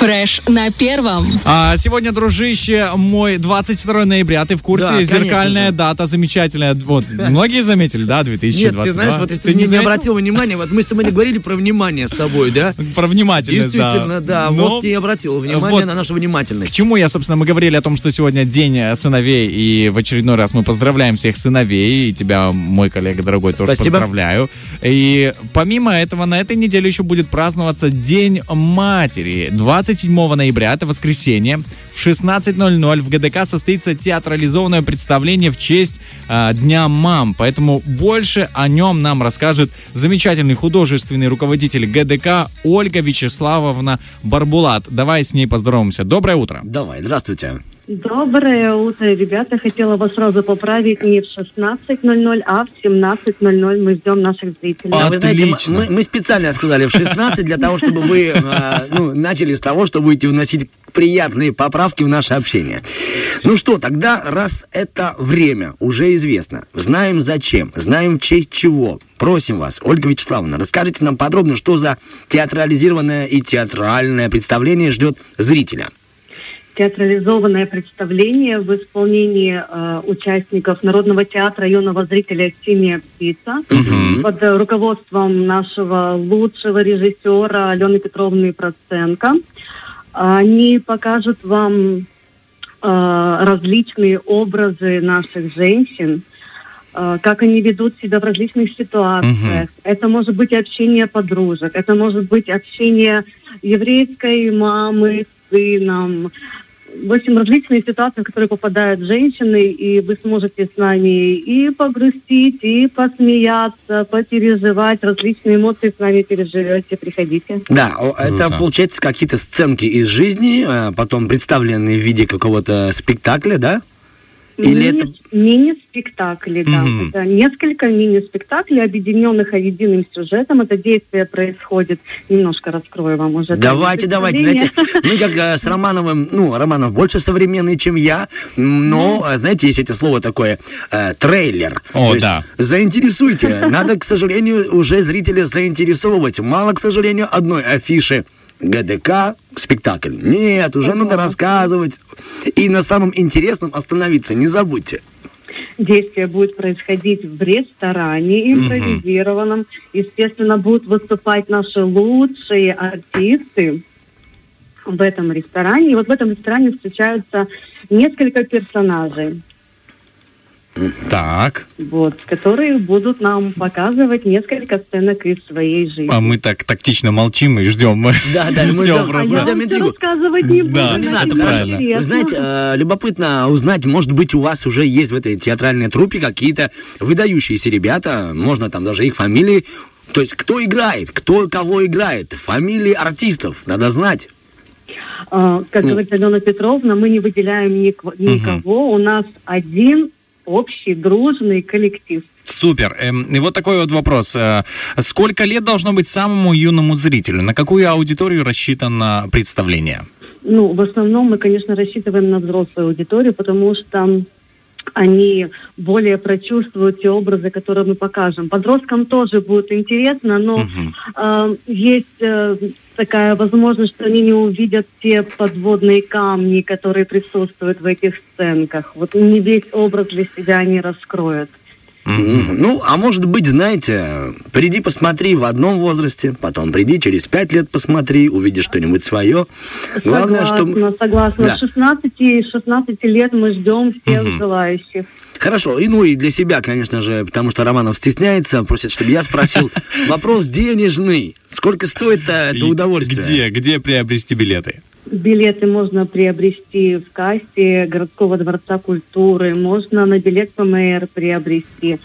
Фреш на первом. А сегодня, дружище, мой 22 ноября. Ты в курсе? Да, Зеркальная дата замечательная. Вот, многие заметили, да, 2022? Нет, ты знаешь, вот если ты, не не, обратил внимания, вот мы с тобой не говорили про внимание с тобой, да? Про внимательность, Действительно, да. Но Вот ты и обратил внимание вот на нашу К внимательность. чему я, собственно, мы говорили о том, что сегодня день сыновей, и в очередной раз мы поздравляем всех сыновей, и тебя, мой коллега дорогой, тоже Спасибо. поздравляю. И помимо этого, на этой неделе еще будет праздноваться День матери. 27 ноября, это воскресенье, в 16.00 в ГДК состоится театрализованное представление в честь э, Дня мам. Поэтому больше о нем нам расскажет замечательный художественный руководитель ГДК Ольга Вячеславовна Барбулат. Давай с ней поздороваемся. Доброе утро. Давай, здравствуйте. Доброе утро, ребята. Хотела вас сразу поправить не в 16.00, а в 17.00. Мы ждем наших зрителей. А вы знаете, Отлично. мы, мы специально сказали в 16 для того, чтобы вы э, ну, начали с того, что будете вносить приятные поправки в наше общение. Ну что, тогда, раз это время уже известно, знаем зачем, знаем в честь чего, просим вас, Ольга Вячеславовна, расскажите нам подробно, что за театрализированное и театральное представление ждет зрителя. Театрализованное представление в исполнении э, участников Народного театра юного зрителя «Синяя птица» под э, руководством нашего лучшего режиссера Алены Петровны Проценко. Они покажут вам э, различные образы наших женщин, э, как они ведут себя в различных ситуациях. Это может быть общение подружек, это может быть общение еврейской мамы с сыном. В общем, различные ситуации, в которые попадают женщины, и вы сможете с нами и погрустить, и посмеяться, попереживать, различные эмоции с нами переживете. Приходите. Да, о, это получается какие-то сценки из жизни, э, потом представленные в виде какого-то спектакля, да? Или Мини- это... Мини-спектакли, да. Мгм. Это несколько мини-спектаклей, объединенных единым сюжетом. Это действие происходит, немножко раскрою вам уже. Давайте, да, давайте, знаете, мы как э, с Романовым, ну, Романов больше современный, чем я, но, э, знаете, есть это слово такое, э, трейлер. О, То есть да. Заинтересуйте. Надо, к сожалению, уже зрителя заинтересовывать. Мало, к сожалению, одной афиши. ГДК, спектакль. Нет, уже надо рассказывать. И на самом интересном остановиться, не забудьте. Действие будет происходить в ресторане импровизированном. Естественно, будут выступать наши лучшие артисты в этом ресторане. И вот в этом ресторане встречаются несколько персонажей. Так. вот, которые будут нам показывать несколько сценок из своей жизни. А мы так тактично молчим и ждем. Да, да, мы ждем, А просто. я ждем вам интригу. рассказывать не буду. Да, не надо. Вы знаете, э, любопытно узнать, может быть, у вас уже есть в этой театральной труппе какие-то выдающиеся ребята, можно там даже их фамилии. То есть, кто играет, кто кого играет, фамилии артистов, надо знать. А, как Ну. говорит Алена Петровна, мы не выделяем ник- никого. У нас один общий дружный коллектив. Супер. Эм, И вот такой вот вопрос. Э, Сколько лет должно быть самому юному зрителю? На какую аудиторию рассчитано представление? Ну, в основном мы, конечно, рассчитываем на взрослую аудиторию, потому что они более прочувствуют те образы, которые мы покажем. Подросткам тоже будет интересно, но э, есть э, такая возможность, что они не увидят те подводные камни, которые присутствуют в этих сценках. Вот не весь образ для себя они раскроют. Ну, а может быть, знаете, приди посмотри в одном возрасте, потом приди через пять лет посмотри, увидишь что-нибудь свое. Главное, согласна, что... согласна. Да. С 16, 16 лет мы ждем всех желающих. Хорошо, и ну и для себя, конечно же, потому что Романов стесняется, просит, чтобы я спросил. Вопрос денежный. Сколько стоит э, это удовольствие? Где, где приобрести билеты? Билеты можно приобрести в кассе городского дворца культуры, можно на билет ПМР приобрести.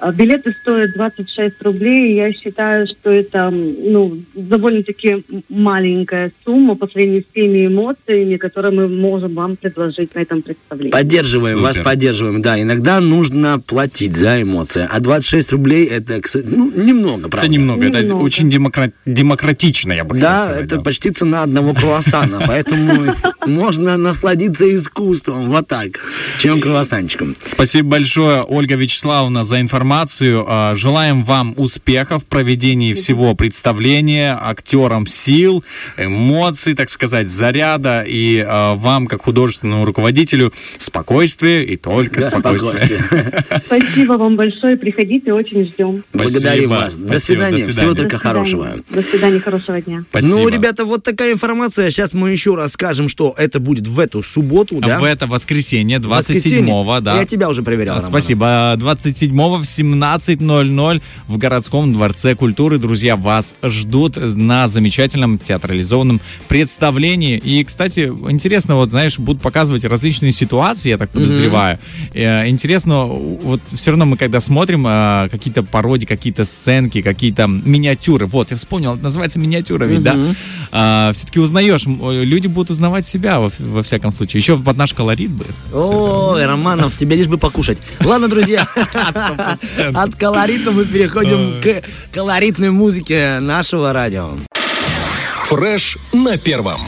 А Билеты стоят 26 рублей. Я считаю, что это ну, довольно-таки маленькая сумма по сравнению с теми эмоциями, которые мы можем вам предложить на этом представлении. Поддерживаем, вас Супер. поддерживаем. Да, иногда нужно платить за эмоции. А 26 рублей это, ну, немного, правда. Это немного, это Немного. очень демократично. Демократично, я бы хотел Да, сказать. это почти цена одного круассана, поэтому можно насладиться искусством, вот так, чем круассанчиком. Спасибо большое, Ольга Вячеславовна, за информацию. А, Желаем вам успехов в проведении всего представления, актерам сил, эмоций, так сказать, заряда, и а, вам, как художественному руководителю, спокойствия и только Да, спокойствия. спокойствие. Спасибо вам большое. Приходите, очень ждем. Благодарим Спасибо, вас. До спасибо, свидания. до Всего свидания. только До свидания. хорошего. До свидания, хорошего дня. Спасибо. Ну, ребята, вот такая информация. Сейчас мы еще раз скажем, что это будет в эту субботу, да? В это воскресенье, 27-го, Воскресенье. да. Я тебя уже проверял, Роман. Спасибо. 27-го в 17.00 в городском дворце культуры. Друзья, вас ждут на замечательном театрализованном представлении. И, кстати, интересно, вот, знаешь, будут показывать различные ситуации, я так подозреваю. Э, Интересно, вот все равно мы, когда смотрим э, какие-то пародии, какие-то сценки, какие-то миниатюры, вот, я вспомнил, это называется миниатюра ведь, да? все-таки узнаешь, э, люди будут узнавать себя во, во всяком случае. Еще под наш колорит будет. Ой, Романов, тебе лишь бы покушать. Ладно, друзья, от колорита мы переходим к колоритной музыке нашего радио. Фреш на первом.